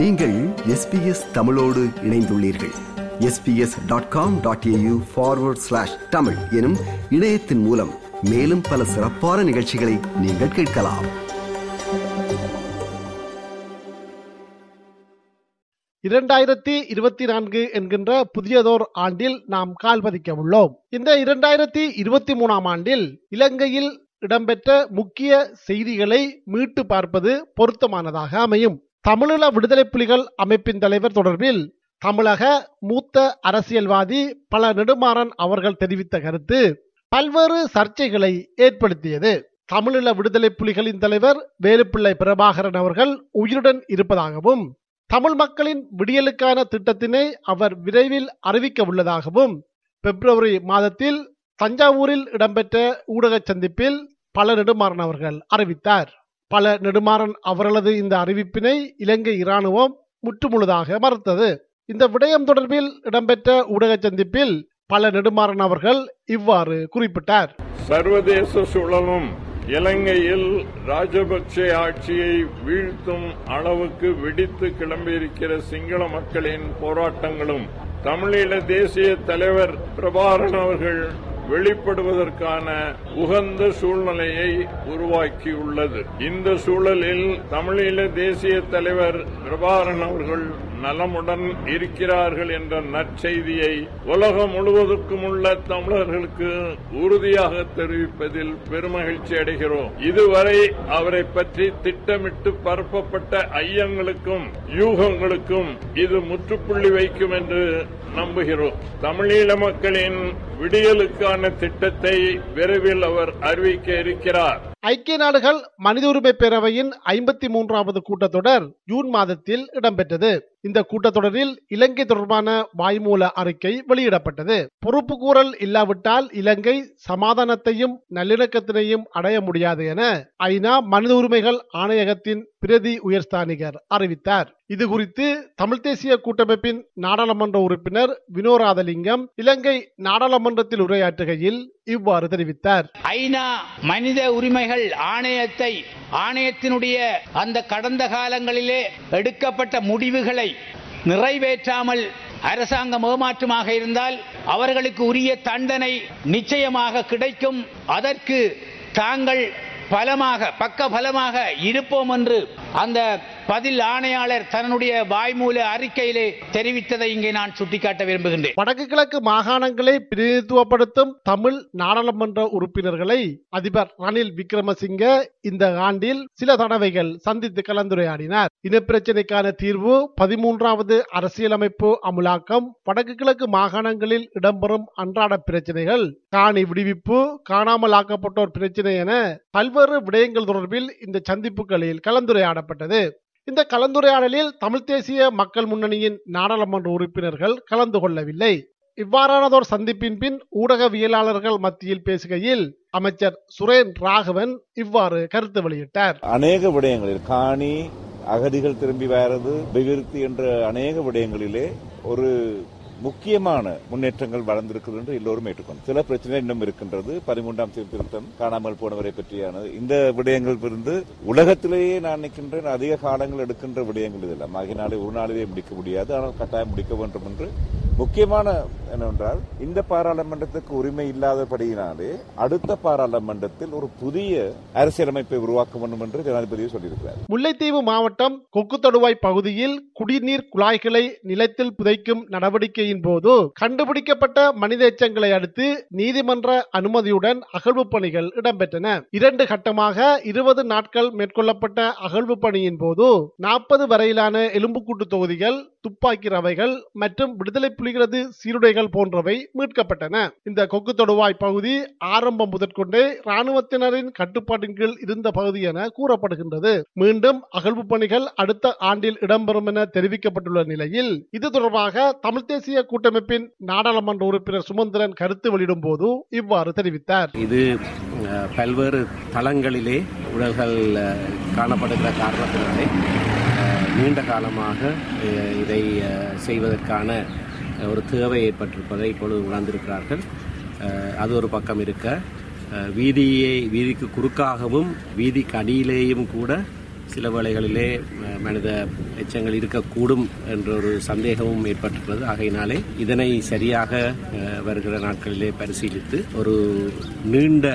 நீங்கள் எஸ்பிஎஸ் தமிழோடு இணைந்துள்ளீர்கள். SBS dot com dot AU forward slash Tamil எனும் இணையத்தின் மூலம் மேலும் பல சிறப்பான நிகழ்ச்சிகளை நீங்கள் கேட்கலாம். இரண்டாயிரத்தி இருபத்தி நான்கு என்கின்ற புதியதோர் ஆண்டில் நாம் கால்பதிக்க உள்ளோம். இந்த இரண்டாயிரத்தி இருபத்தி மூணாம் ஆண்டில் இலங்கையில் இடம்பெற்ற முக்கிய செய்திகளை மீட்டு பார்ப்பது பொருத்தமானதாக அமையும். தமிழீழ விடுதலை புலிகள் அமைப்பின் தலைவர் தொடர்பில் தமிழக மூத்த அரசியல்வாதி பல நெடுமாறன் அவர்கள் தெரிவித்த கருத்து பல்வேறு சர்ச்சைகளை ஏற்படுத்தியது. தமிழீழ விடுதலை புலிகளின் தலைவர் வேலுப்பிள்ளை பிரபாகரன் அவர்கள் உயிருடன் இருப்பதாகவும் தமிழ் மக்களின் விடியலுக்கான திட்டத்தினை அவர் விரைவில் அறிவிக்க உள்ளதாகவும் பிப்ரவரி மாதத்தில் தஞ்சாவூரில் இடம்பெற்ற ஊடக சந்திப்பில் பல நெடுமாறன் அவர்கள் அறிவித்தார். பல நெடுமாறன் அவர்களது இந்த அறிவிப்பினை இலங்கை இராணுவம் முற்றுமுழுதாக மறுத்தது. இந்த விடயம் தொடர்பில் இடம்பெற்ற ஊடக சந்திப்பில் பல நெடுமாறன் அவர்கள் இவ்வாறு குறிப்பிட்டார். சர்வதேச சூழலும் இலங்கையில் ராஜபக்சே ஆட்சியை வீழ்த்தும் அளவுக்கு வெடித்து கிளம்பியிருக்கிற சிங்கள மக்களின் போராட்டங்களும் தமிழீழ தேசிய தலைவர் பிரபாரன் அவர்கள் வெளிப்படுவதற்கான உகந்த சூழ்நிலையை உருவாக்கியுள்ளது. இந்த சூழலில் தமிழீழ தேசிய தலைவர் பிரபாரன் அவர்கள் நலமுடன் இருக்கிறார்கள் என்ற நற்செய்தியை உலகம் முழுவதற்கும் உள்ள தமிழர்களுக்கு உறுதியாக தெரிவிப்பதில் பெருமகிழ்ச்சி அடைகிறோம். இதுவரை அவரை பற்றி திட்டமிட்டு பரப்பப்பட்ட ஐயங்களுக்கும் யூகங்களுக்கும் இது முற்றுப்புள்ளி வைக்கும் என்று நம்புகிறோம். தமிழீழ மக்களின் விடியலுக்கான திட்டத்தை விரைவில் அவர் அறிவிக்க இருக்கிறார். ஐக்கிய நாடுகள் மனித உரிமை பேரவையின் ஐம்பத்தி மூன்றாவது கூட்டத்தொடர் ஜூன் மாதத்தில் இடம்பெற்றது. இந்த கூட்டத்தொடரில் இலங்கை தொடர்பான வாய்மூல அறிக்கை வெளியிடப்பட்டது. பொறுப்பு கூறல் இல்லாவிட்டால் இலங்கை சமாதானத்தையும் நல்லிணக்கத்தினையும் அடைய முடியாது என ஐநா மனித உரிமைகள் ஆணையகத்தின் பிரதி உயர்ஸ்தானிகர் அறிவித்தார். இது குறித்து தமிழ் தேசிய கூட்டமைப்பின் நாடாளுமன்ற உறுப்பினர் வினோராதலிங்கம் இலங்கை நாடாளுமன்றத்தில் உரையாற்றுகையில் இவ்வாறு தெரிவித்தார். ஐநா மனித உரிமைகள் ஆணையத்தை ஆணையத்தினுடைய அந்த கடந்த காலங்களிலே எடுக்கப்பட்ட முடிவுகளை நிறைவேற்றாமல் அரசாங்கம் ஏமாற்றமாக இருந்தால் அவர்களுக்கு உரிய தண்டனை நிச்சயமாக கிடைக்கும். அதற்கு தாங்கள் பலமாக பக்க பலமாக இருப்போம் என்று அந்த பதில் ஆணையாளர் தன்னுடைய வாய்மூல அறிக்கையிலே தெரிவித்ததை இங்கே நான் சுட்டிக்காட்ட விரும்புகின்றேன். வடக்கு கிழக்கு மாகாணங்களை பிரதிநிதித்துவப்படுத்தும் தமிழ் நாடாளுமன்ற உறுப்பினர்களை அதிபர் ரணில் விக்ரமசிங்க இந்த ஆண்டில் சில தடவைகள் சந்தித்து கலந்துரையாடினார். இனப்பிரச்சினைக்கான தீர்வு பதிமூன்றாவது அரசியலமைப்பு அமுலாக்கம் வடக்கு கிழக்கு மாகாணங்களில் இடம்பெறும் அன்றாட பிரச்சனைகள் காணி விடுவிப்பு காணாமல் ஆக்கப்பட்டோர் பிரச்சனை என பல்வேறு விடயங்கள் தொடர்பில் இந்த சந்திப்புகளில் கலந்துரையாடப்பட்டது. இந்த கலந்துரையாடலில் தமிழ் தேசிய மக்கள் முன்னணியின் நாடாளுமன்ற உறுப்பினர்கள் கலந்து கொள்ளவில்லை. இவ்வாறானதோர் சந்திப்பின் பின் ஊடகவியலாளர்கள் மத்தியில் பேசுகையில் அமைச்சர் சுரேன் ராகவன் இவ்வாறு கருத்து வெளியிட்டார். அநேக விடயங்களில் காணி அகதிகள் திரும்பி வர்றது அபிவிருத்தி என்ற அநேக விடயங்களிலே ஒரு முக்கியமான முன்னேற்றங்கள் வளர்ந்திருக்கிறது என்று எல்லோரும் ஏற்றுக்கொண்டு சில பிரச்சனை இன்னும் இருக்கின்றது. பதிமூன்றாம் சீர்திருத்தம் காணாமல் போனவரை பற்றியானது. இந்த விடயங்கள் இருந்து உலகத்திலேயே நான் நிற்கின்றேன் அதிக காலங்கள் எடுக்கின்ற விடயங்கள் இதெல்லாம் ஆகினாலே ஒரு நாளிலே முடிக்க முடியாது. ஆனால் கட்டாயம் முடிக்க வேண்டும் என்று. முக்கியமான என்னவென்றால் இந்த பாராளுமன்றத்துக்கு உரிமை இல்லாதபடியினாலே அடுத்த பாராளுமன்றத்தில் ஒரு புதிய அரசியலமைப்பை உருவாக்க வேண்டும் என்று ஜனாதிபதி சொல்லியிருக்கிறார். முல்லைத்தீவு மாவட்டம் கொக்குத்தடுவாய் பகுதியில் குடிநீர் குழாய்களை நிலத்தில் புதைக்கும் நடவடிக்கை நடவடிக்கையின் போது கண்டுபிடிக்கப்பட்ட மனித எச்சங்களை அடுத்து நீதிமன்ற அனுமதியுடன் அகழ்வு பணிகள் இடம்பெற்றன. இரண்டு கட்டமாக இருபது நாட்கள் மேற்கொள்ளப்பட்ட அகழ்வு பணியின் போது நாற்பது வரையிலான எலும்புக்கூட்டு தொகுதிகள் துப்பாக்கி ரவைகள் மற்றும் விடுதலை புலிகளது சீருடைகள் போன்றவை மீட்கப்பட்டன. இந்த கொக்கு தொடுவாய் பகுதி ஆரம்பம் முதற்கொண்டே ராணுவத்தினரின் கட்டுப்பாட்டின் கீழ் இருந்த பகுதி என கூறப்படுகின்றது. மீண்டும் அகழ்வு பணிகள் அடுத்த ஆண்டில் இடம்பெறும் என தெரிவிக்கப்பட்டுள்ள நிலையில் இது தொடர்பாக தமிழ் தேசிய கூட்டமைப்பின் நாடாளுமன்ற உறுப்பினர் சுமந்திரன் கருத்து வெளியிடும் போது இவ்வாறு தெரிவித்தார். இது அஹ், பல்வேறு தளங்களிலே உடல்கள் காணப்படுகிற காரணத்தினாலே நீண்ட காலமாக இதை செய்வதற்கான ஒரு தேவை ஏற்பட்டிருப்பதை இப்பொழுது உணர்ந்திருக்கிறார்கள். அது ஒரு பக்கம் இருக்க வீதியை வீதிக்கு குறுக்காகவும் வீதிக்கு அடியிலேயும் கூட சில வேளைகளிலே மனித எச்சங்கள் இருக்கக்கூடும் என்ற ஒரு சந்தேகமும் ஏற்பட்டுள்ளது ஆகையினாலே இதனை சரியாக வருகிற நாட்களிலே பரிசீலித்து ஒரு நீண்ட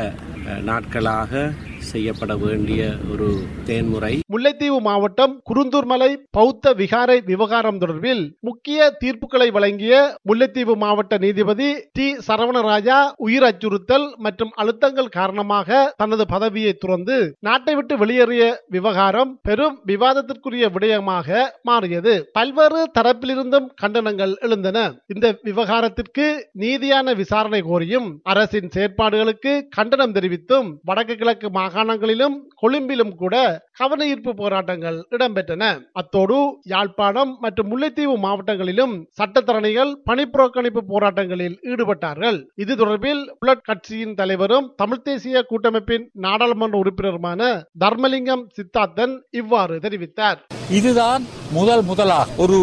நாட்களாக செய்யப்பட வேண்டிய ஒரு தேன்முறை. முல்லைத்தீவு மாவட்டம் குருந்தூர்மலை பௌத்த விகாரை விவகாரம் தொடர்பில் முக்கிய தீர்ப்புகளை வழங்கிய முல்லைத்தீவு மாவட்ட நீதிபதி டி. சரவணராஜா உயிர் அச்சுறுத்தல் மற்றும் அழுத்தங்கள் காரணமாக தனது பதவியை துறந்து நாட்டை விட்டு வெளியேறிய விவகாரம் பெரும் விவாதத்திற்குரிய விடயமாக மாறியது. பல்வேறு தரப்பிலிருந்தும் கண்டனங்கள் எழுந்தன. இந்த விவகாரத்திற்கு நீதியான விசாரணை கோரியும் அரசின் செயற்பாடுகளுக்கு கண்டனம் தெரிவித்தும் வடக்கு கிழக்கு மாகாணங்களிலும் கொழும்பிலும் கூட கவன ஈர்ப்பு போராட்டங்கள் இடம்பெற்றன. அத்தோடு யாழ்ப்பாணம் மற்றும் முல்லைத்தீவு மாவட்டங்களிலும் சட்டத்தரணிகள் பணிப்புறக்கணிப்பு போராட்டங்களில் ஈடுபட்டார்கள். இது தொடர்பில் புலட் கட்சியின் தலைவரும் தமிழ் தேசிய கூட்டமைப்பின் நாடாளுமன்ற உறுப்பினருமான தர்மலிங்கம் சித்தார்த்தன் இவ்வாறு தெரிவித்தார். இதுதான் முதல் முதலாக ஒரு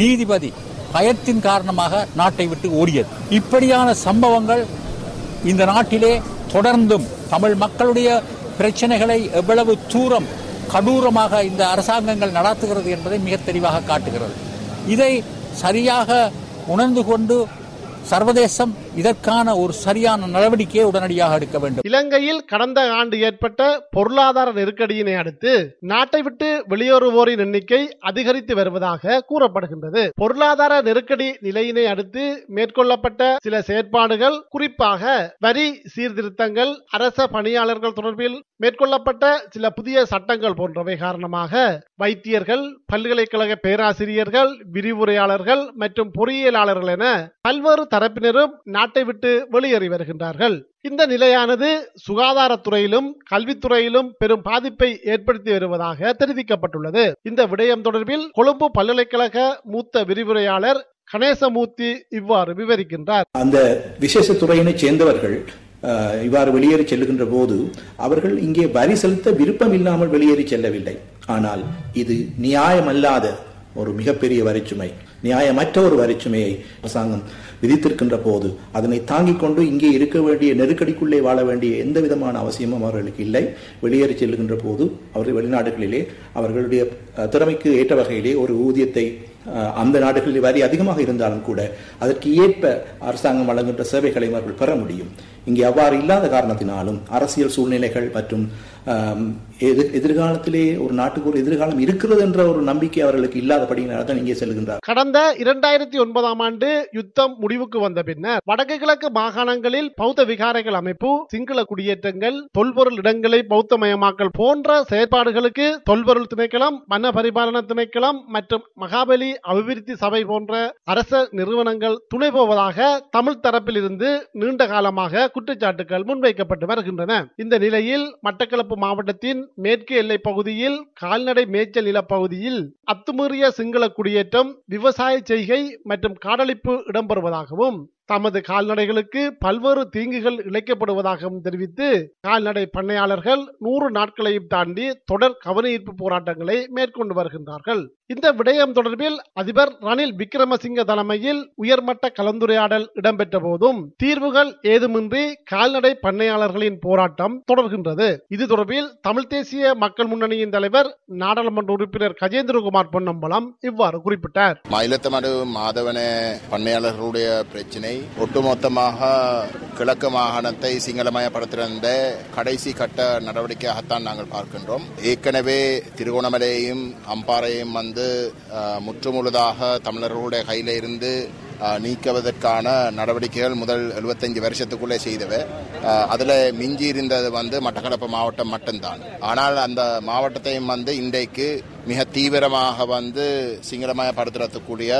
நீதிபதி பயத்தின் காரணமாக நாட்டை விட்டு ஓடியது. இப்படியான சம்பவங்கள் இந்த நாட்டிலே தொடர்ந்தும் தமிழ் மக்களுடைய பிரச்சனைகளை எவ்வளவு தூரம் கடூரமாக இந்த அரசாங்கங்கள் நடத்துகிறது என்பதை மிக தெளிவாக காட்டுகிறது. இதை சரியாக உணர்ந்து கொண்டு சர்வதேசம் இதற்கான ஒரு சரியான நடவடிக்கையை உடனடியாக எடுக்க வேண்டும். இலங்கையில் கடந்த ஆண்டு ஏற்பட்ட பொருளாதார நெருக்கடியினை அடுத்து நாட்டை விட்டு வெளியேறுவோரின் எண்ணிக்கை அதிகரித்து வருவதாக கூறப்படுகின்றது. பொருளாதார நெருக்கடி நிலையினை அடுத்து மேற்கொள்ளப்பட்ட சில செயற்பாடுகள் குறிப்பாக வரி சீர்திருத்தங்கள் அரச பணியாளர்கள் தொடர்பில் மேற்கொள்ளப்பட்ட சில புதிய சட்டங்கள் போன்றவை காரணமாக வைத்தியர்கள் பல்கலைக்கழக பேராசிரியர்கள் விரிவுரையாளர்கள் மற்றும் பொறியியலாளர்கள் என பல்வேறு தரப்பினரும் நாட்டை விட்டு வெளியேறி வருகின்றார்கள். இந்த நிலையானது சுகாதாரத்துறையிலும் கல்வித்துறையிலும் பெரும் பாதிப்பை ஏற்படுத்தி வருவதாக தெரிவிக்கப்பட்டுள்ளது. இந்த விடயம் தொடர்பில் கொழும்பு பல்கலைக்கழக மூத்த விரிவுரையாளர் கணேசமூர்த்தி இவ்வாறு விவரிக்கின்றார். அந்த விசேஷ துறையினை சேர்ந்தவர்கள் இவ்வாறு வெளியேறி செல்லுகின்ற போது அவர்கள் இங்கே வரி செலுத்த விருப்பம் இல்லாமல் வெளியேறி செல்லவில்லை. ஆனால் இது நியாயமல்லாத ஒரு மிகப்பெரிய வரிச்சுமை நியாயமற்ற ஒரு வரிச்சுமையை அரசாங்கம் விதித்திருக்கின்ற போது அதனை தாங்கிக் கொண்டு இங்கே இருக்க வேண்டிய நெருக்கடிக்குள்ளே வாழ வேண்டிய எந்த விதமான அவசியமும் அவர்களுக்கு இல்லை. வெளியேறி செல்லுகின்ற போது அவர்கள் வெளிநாடுகளிலே அவர்களுடைய திறமைக்கு ஏற்ற வகையிலே ஒரு ஊதியத்தை அஹ், அந்த நாடுகளில் வரி அதிகமாக இருந்தாலும் கூட அதற்கு ஏற்ப அரசாங்கம் வழங்குகின்ற சேவைகளை அவர்கள் பெற முடியும். இங்கே அவ்வாறு இல்லாத காரணத்தினாலும் அரசியல் சூழ்நிலைகள் மற்றும் எதிர்- எதிர்காலத்திலே ஒரு நாட்டுக்கு ஒரு எதிர்காலம் இருக்கிறது என்ற ஒரு நம்பிக்கை அவர்களுக்கு இல்லாதபடியினால் தான் இங்கே செல்கின்றார். கடந்த இரண்டாயிரத்தி ஒன்பதாம் ஆண்டு யுத்தம் முடிவுக்கு வந்த பின்னர் வடக்கு கிழக்கு மாகாணங்களில் பௌத்த விகாரைகள் அமைப்பு சிங்கள குடியேற்றங்கள் தொல்பொருள் இடங்களை பௌத்தமயமாக்கல் போன்ற செயற்பாடுகளுக்கு தொல்பொருள் திணைக்களம் வன பரிபாலன திணைக்களம் மற்றும் மகாபலி அபிவிருத்தி சபை போன்ற அரச நிறுவனங்கள் துணை போவதாக தமிழ் தரப்பில் இருந்து நீண்ட காலமாக குற்றச்சாட்டுகள் முன்வைக்கப்பட்டு வருகின்றன. இந்த நிலையில் மட்டக்களப்பு மாவட்டத்தின் மேற்கு எல்லை பகுதியில் கால்நடை மேய்ச்சல் நிலப்பகுதியில் அத்துமீறிய சிங்கள குடியேற்றம் விவசாய செய்கை மற்றும் காடழிப்பு இடம்பெறுவதாகவும் தமது கால்நடைகளுக்கு பல்வேறு தீங்குகள் இழைக்கப்படுவதாகவும் தெரிவித்து கால்நடை பண்ணையாளர்கள் நூறு நாட்களையும் தாண்டி தொடர் கவனஈர்ப்பு போராட்டங்களை மேற்கொண்டு வருகின்றார்கள். இந்த விடயம் தொடர்பில் அதிபர் ரணில் விக்ரமசிங்க தலைமையில் உயர்மட்ட கலந்துரையாடல் இடம்பெற்ற போதும் தீர்வுகள் ஏதுமின்றி கால்நடை பண்ணையாளர்களின் போராட்டம் தொடர்கின்றது. இது தொடர்பில் தமிழ் தேசிய மக்கள் முன்னணியின் தலைவர் நாடாளுமன்ற உறுப்பினர் கஜேந்திரகுமார் பொன்னம்பலம் இவ்வாறு குறிப்பிட்டார். மயிலத்தமடு மாதவன பண்ணையாளர்களுடைய பிரச்சினை ஒட்டுமொத்தமாக கிழக்கு மாகாணத்தை சிங்களமயப்படுத்திருந்த கடைசி கட்ட நடவடிக்கையாகத்தான் நாங்கள் பார்க்கின்றோம். ஏற்கனவே திருகோணமலையையும் அம்பாறையும் வந்து முற்றுமுழுதாக தமிழர்களுடைய கையில இருந்து நீக்குவதற்கான நடவடிக்கைகள் முதல் 75 வருஷத்துக்குள்ளே செய்தவை. அதில் மிஞ்சி இருந்தது வந்து மட்டக்களப்பு மாவட்டம் மட்டும்தான். ஆனால் அந்த மாவட்டத்தையும் வந்து இன்றைக்கு மிக தீவிரமாக வந்து சிங்களமயப்படுத்துறதுக்குரிய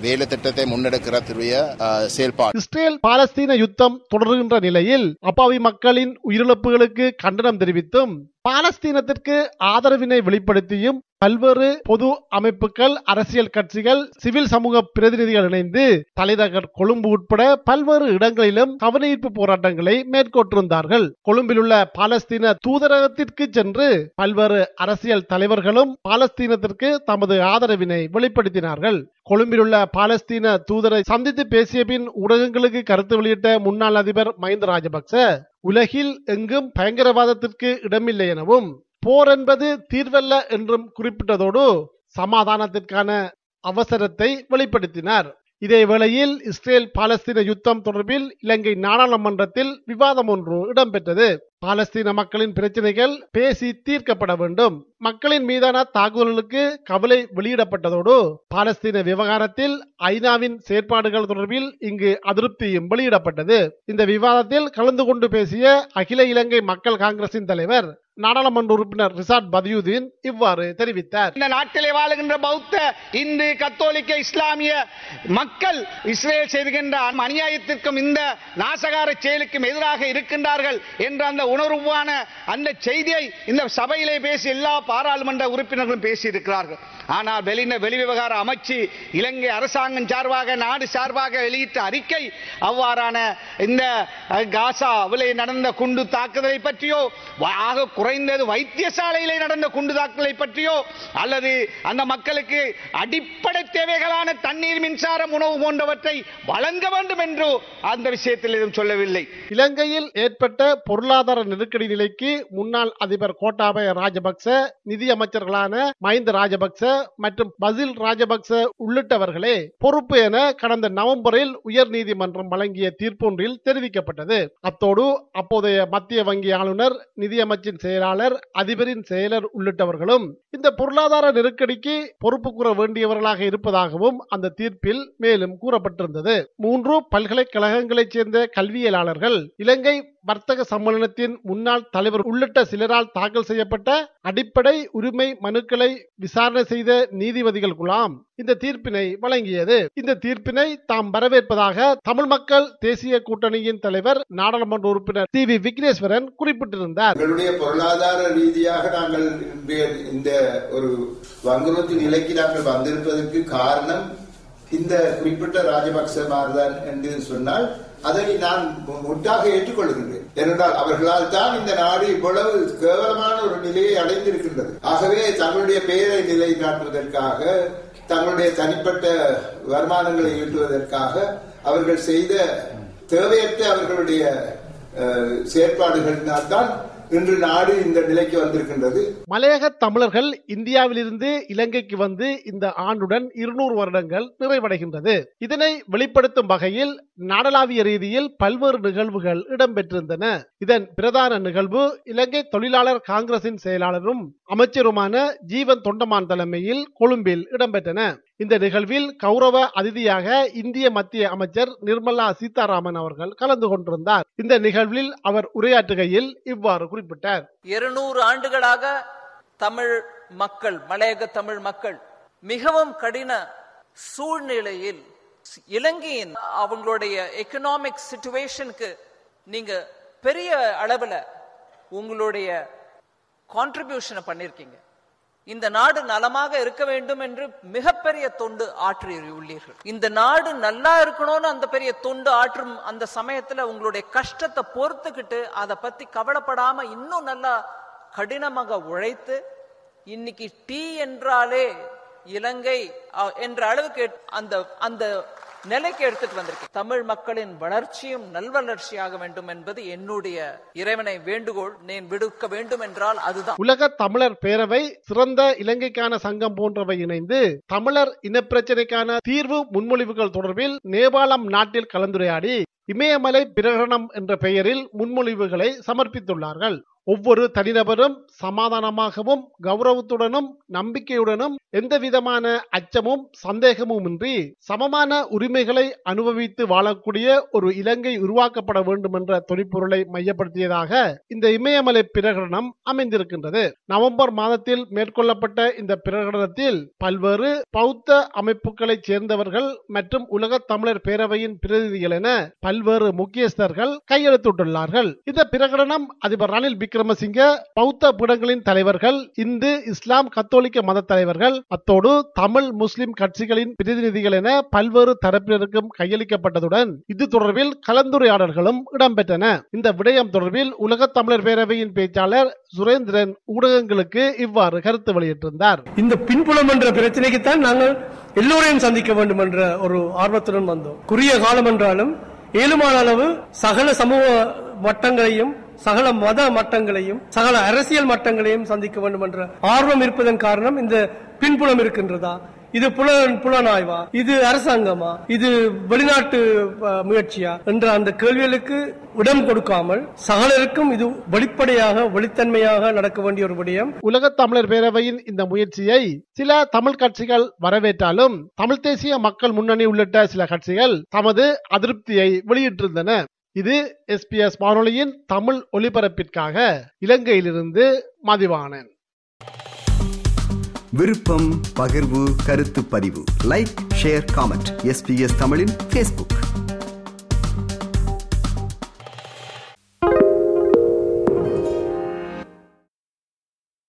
வேலை திட்டத்தை முன்னெடுக்கிறதுடைய அஹ், செயல்பாடு. இஸ்ரேல் பாலஸ்தீன யுத்தம் தொடர்கின்ற நிலையில் அப்பாவி மக்களின் உயிரிழப்புகளுக்கு கண்டனம் தெரிவித்தும் பாலஸ்தீனத்திற்கு ஆதரவினை வெளிப்படுத்தியும் பல்வேறு பொது அமைப்புகள் அரசியல் கட்சிகள் சிவில் சமூக பிரதிநிதிகள் இணைந்து தலைநகர் கொழும்பு உட்பட பல்வேறு இடங்களிலும் கவனஈர்ப்பு போராட்டங்களை மேற்கொண்டிருந்தார்கள். கொழும்பிலுள்ள பாலஸ்தீன தூதரகத்திற்கு சென்று பல்வேறு அரசியல் தலைவர்களும் பாலஸ்தீனத்திற்கு தமது ஆதரவினை வெளிப்படுத்தினார்கள். கொழும்பிலுள்ள பாலஸ்தீன தூதரை சந்தித்து பேசிய பின் ஊடகங்களுக்கு கருத்து வெளியிட்ட முன்னாள் அதிபர் மஹிந்த ராஜபக்ச உலகில் எங்கும் பயங்கரவாதத்திற்கு இடமில்லை எனவும் போர் என்பது தீர்வல்ல என்றும் குறிப்பிட்டதோடு சமாதானத்திற்கான அவசரத்தை வெளிப்படுத்தினார். இதே வேளையில் இஸ்ரேல் பாலஸ்தீன யுத்தம் தொடர்பில் இலங்கை நாடாளுமன்றத்தில் விவாதம் ஒன்று இடம்பெற்றது. பாலஸ்தீன மக்களின் பிரச்சனைகள் பேசி தீர்க்கப்பட வேண்டும். மக்களின் மீதான தாக்குதல்களுக்கு கவலை வெளியிடப்பட்டதோடு பாலஸ்தீன விவகாரத்தில் ஐநாவின் செயற்பாடுகள் தொடர்பில் இங்கு அதிருப்தியும் வெளியிடப்பட்டது. இந்த விவாதத்தில் கலந்து கொண்டு பேசிய அகில இலங்கை மக்கள் காங்கிரசின் தலைவர் நாடாளுமன்ற உறுப்பினர் ரிசார்ட் பதியுதீன் இவ்வாறு தெரிவித்தார். இந்த நாட்டிலே வாழுகின்ற பௌத்த இந்து கத்தோலிக்க இஸ்லாமிய மக்கள் இஸ்ரேல் செய்கின்ற அநியாயத்திற்கும் இந்த நாசகார செயலுக்கும் எதிராக இருக்கின்றார்கள் என்ற அந்த உணர்வான அந்த செய்தியை இந்த சபையிலே பேசி எல்லா பாராளுமன்ற உறுப்பினர்களும் பேசியிருக்கிறார்கள். ஆனால் வெளியின வெளிவிவகார அமைச்சு இலங்கை அரசாங்கம் சார்பாக நாடு சார்பாக வெளியிட்ட அறிக்கை அவ்வாறான இந்த காசாவிலே நடந்த குண்டு தாக்குதலை பற்றியோ ஆக குறைந்தது வைத்தியசாலையிலே நடந்த குண்டு தாக்குதலை பற்றியோ அல்லது அந்த மக்களுக்கு அடிப்படை தேவைகளான தண்ணீர் மின்சாரம் உணவு போன்றவற்றை வழங்க வேண்டும் என்று அந்த விஷயத்தில் எதுவும் சொல்லவில்லை. இலங்கையில் ஏற்பட்ட பொருளாதார பொருளாதார நெருக்கடி நிலைக்கு முன்னாள் அதிபர் கோட்டாபய ராஜபக்ச நிதியமைச்சர்களான மஹிந்த ராஜபக்ச மற்றும் பசில் ராஜபக்ச உள்ளிட்டவர்களே பொறுப்பு என கடந்த நவம்பரில் உயர் நீதிமன்றம் வழங்கிய தீர்ப்பொன்றில் தெரிவிக்கப்பட்டது. அத்தோடு அப்போதைய மத்திய வங்கி ஆளுநர் நிதியமைச்சின் செயலாளர் அதிபரின் செயலர் உள்ளிட்டவர்களும் இந்த பொருளாதார நெருக்கடிக்கு பொறுப்பு கூற வேண்டியவர்களாக இருப்பதாகவும் அந்த தீர்ப்பில் மேலும் கூறப்பட்டிருந்தது. மூன்று பல்கலைக்கழகங்களைச் சேர்ந்த கல்வியலாளர்கள் இலங்கை வர்த்தக சம்மேளனத்தின் முன்னாள் தலைவர் உள்ளிட்ட சிலரால் தாக்கல் செய்யப்பட்ட அடிப்படை உரிமை மனுக்களை விசாரணை செய்த நீதிபதிகள் குலாம் இந்த தீர்ப்பினை வழங்கியது. இந்த தீர்ப்பினை தாம் வரவேற்பதாக தமிழ் மக்கள் தேசிய கூட்டணியின் தலைவர் நாடாளுமன்ற உறுப்பினர் டி வி விக்னேஸ்வரன் குறிப்பிட்டிருந்தார். எங்களுடைய பொருளாதார ரீதியாக நாங்கள் இந்த ஒரு வங்குரோத்து நிலைக்கு நாங்கள் வந்திருப்பதற்கு காரணம் இந்த குறிப்பிட்ட ராஜபக்ச மாறுதான் என்று சொன்னால் அதனை நான் முட்டாக ஏற்றுக்கொள்கின்றேன் ஏனென்றால் அவர்களால் தான் இந்த நாடு இவ்வளவு கேவலமான ஒரு நிலையை அடைந்திருக்கின்றது. ஆகவே தங்களுடைய பெயரை நிலைநாட்டுவதற்காக தங்களுடைய தனிப்பட்ட வருமானங்களை ஈட்டுவதற்காக அவர்கள் செய்த தேவையற்ற அவர்களுடைய செயற்பாடுகளினால் செயற்பாடுகளினால்தான் இன்று நாடு இந்த நிலைக்கு வந்திருக்கின்றது. மலையக தமிழர்கள் இந்தியாவிலிருந்து இலங்கைக்கு வந்து இந்த ஆண்டுடன் இருநூறு வருடங்கள் நிறைவடைகின்றது. இதனை வெளிப்படுத்தும் வகையில் நாடளாவிய ரீதியில் பல்வேறு நிகழ்வுகள் இடம்பெற்றிருந்தன. இதன் பிரதான நிகழ்வு இலங்கை தொழிலாளர் காங்கிரசின் செயலாளரும் அமைச்சருமான ஜீவன் தொண்டமான் தலைமையில் கொழும்பில் இடம்பெற்றன. இந்த நிகழ்வில் கௌரவ அதிதியாக இந்திய மத்திய அமைச்சர் நிர்மலா சீதாராமன் அவர்கள் கலந்து கொண்டிருந்தார். இந்த நிகழ்வில் அவர் உரையாற்றுகையில் இவ்வாறு குறிப்பிட்டார். இருநூறு ஆண்டுகளாக தமிழ் மக்கள் மலையக தமிழ் மக்கள் மிகவும் கடின சூழ்நிலையில் இலங்கையின் அவங்களுடைய எக்கனாமிக் சிச்சுவேஷனுக்கு நீங்க பெரிய அளவுல உங்களுடைய கான்ட்ரிபியூஷனை பண்ணிருக்கீங்க. இந்த நாடு நலமாக இருக்க வேண்டும் என்று மிகப்பெரிய தொண்டு ஆற்றி உள்ளீர்கள் இந்த நாடு நல்லா இருக்கணும்னு அந்த பெரிய தொண்டு ஆற்றும் அந்த சமயத்துல உங்களுடைய கஷ்டத்தை பொறுத்துக்கிட்டு அதை பத்தி கவலைப்படாம இன்னும் நல்லா கடினமாக உழைத்து இன்னைக்கு டீ என்றாலே இலங்கை என்ற அளவுக்கு அந்த அந்த நிலைக்கு எடுத்துட்டு வந்திருக்கேன். தமிழ் மக்களின் வளர்ச்சியும் நல்வளர்ச்சியாக வேண்டும் என்பது என்னுடைய இறைவனை வேண்டுகோள். நான் விடுக்க வேண்டும் என்றால் அதுதான். உலக தமிழர் பேரவை சிறந்த இலங்கைக்கான சங்கம் போன்றவை இணைந்து தமிழர் இனப்பிரச்சனைக்கான தீர்வு முன்மொழிவுகள் தொடர்பில் நேபாளம் நாட்டில் கலந்துரையாடி இமயமலை பிரகடனம் என்ற பெயரில் முன்மொழிவுகளை சமர்ப்பித்துள்ளார்கள். ஒவ்வொரு தனிநபரும் சமாதானமாகவும் கௌரவத்துடனும் நம்பிக்கையுடனும் எந்த விதமான அச்சமும் சந்தேகமும் இன்றி சமமான உரிமைகளை அனுபவித்து வாழக்கூடிய ஒரு இலங்கை உருவாக்கப்பட வேண்டும் என்ற தொனிப்பொருளை மையப்படுத்தியதாக இந்த இமயமலை பிரகடனம் அமைந்திருக்கின்றது. நவம்பர் மாதத்தில் மேற்கொள்ளப்பட்ட இந்த பிரகடனத்தில் பல்வேறு பௌத்த அமைப்புகளைச் சேர்ந்தவர்கள் மற்றும் உலக தமிழர் பேரவையின் பிரதிநிதிகள் என பல்வேறு முக்கியஸ்தர்கள் கையெழுத்திட்டுள்ளார்கள். இந்த பிரகடனம் அதிபர் ரணில் விக்ரமசிங்க பௌத்த பீடங்களின் தலைவர்கள் இந்து இஸ்லாம் கத்தோலிக்க மத தலைவர்கள் அத்தோடு தமிழ் முஸ்லிம் கட்சிகளின் பிரதிநிதிகள் என பல்வேறு தரப்பினருக்கும் கையளிக்கப்பட்டதுடன் இது தொடர்பில் கலந்துரையாடல்களும் இடம்பெற்றன. இந்த விடயம் தொடர்பில் உலக தமிழர் பேரவையின் பேச்சாளர் சுரேந்திரன் ஊடகங்களுக்கு இவ்வாறு கருத்து வெளியிட்டிருந்தார். இந்த பின்புலம் என்ற பிரச்சனைக்குத்தான் நாங்கள் எல்லோரையும் சந்திக்க வேண்டும் என்ற ஒரு ஆர்வத்துடன் வந்தோம். குறுகிய காலம் என்றாலும் ஏழுமான அளவு சகல சமூக வட்டங்களையும் சகல மத மட்டங்களையும் சகல அரசியல் மட்டங்களையும் சந்திக்க வேண்டும் என்ற ஆர்வம் இருப்பதன் காரணம் இந்த பின்புலம் இருக்கின்றதா? இது புலன் புலனாய்வா? இது அரசாங்கமா? இது வெளிநாட்டு முயற்சியா? என்ற அந்த கேள்விகளுக்கு இடம் கொடுக்காமல் சகலருக்கும் இது வெளிப்படையாக வெளித்தன்மையாக நடக்க வேண்டிய ஒரு விடயம். உலக தமிழர் பேரவையின் இந்த முயற்சியை சில தமிழ் கட்சிகள் வரவேற்றாலும் தமிழ் தேசிய மக்கள் முன்னணி உள்ளிட்ட சில கட்சிகள் தமது அதிருப்தியை வெளியிட்டிருந்தன. இது எஸ்பிஎஸ் வானொலியின் தமிழ் ஒலிபரப்பிற்காக இலங்கையிலிருந்து மதிவானன். விருப்பம் பகிர்வு கருத்து பதிவு. லைக் ஷேர் காமெண்ட் எஸ்பிஎஸ் தமிழின் ஃபேஸ்புக்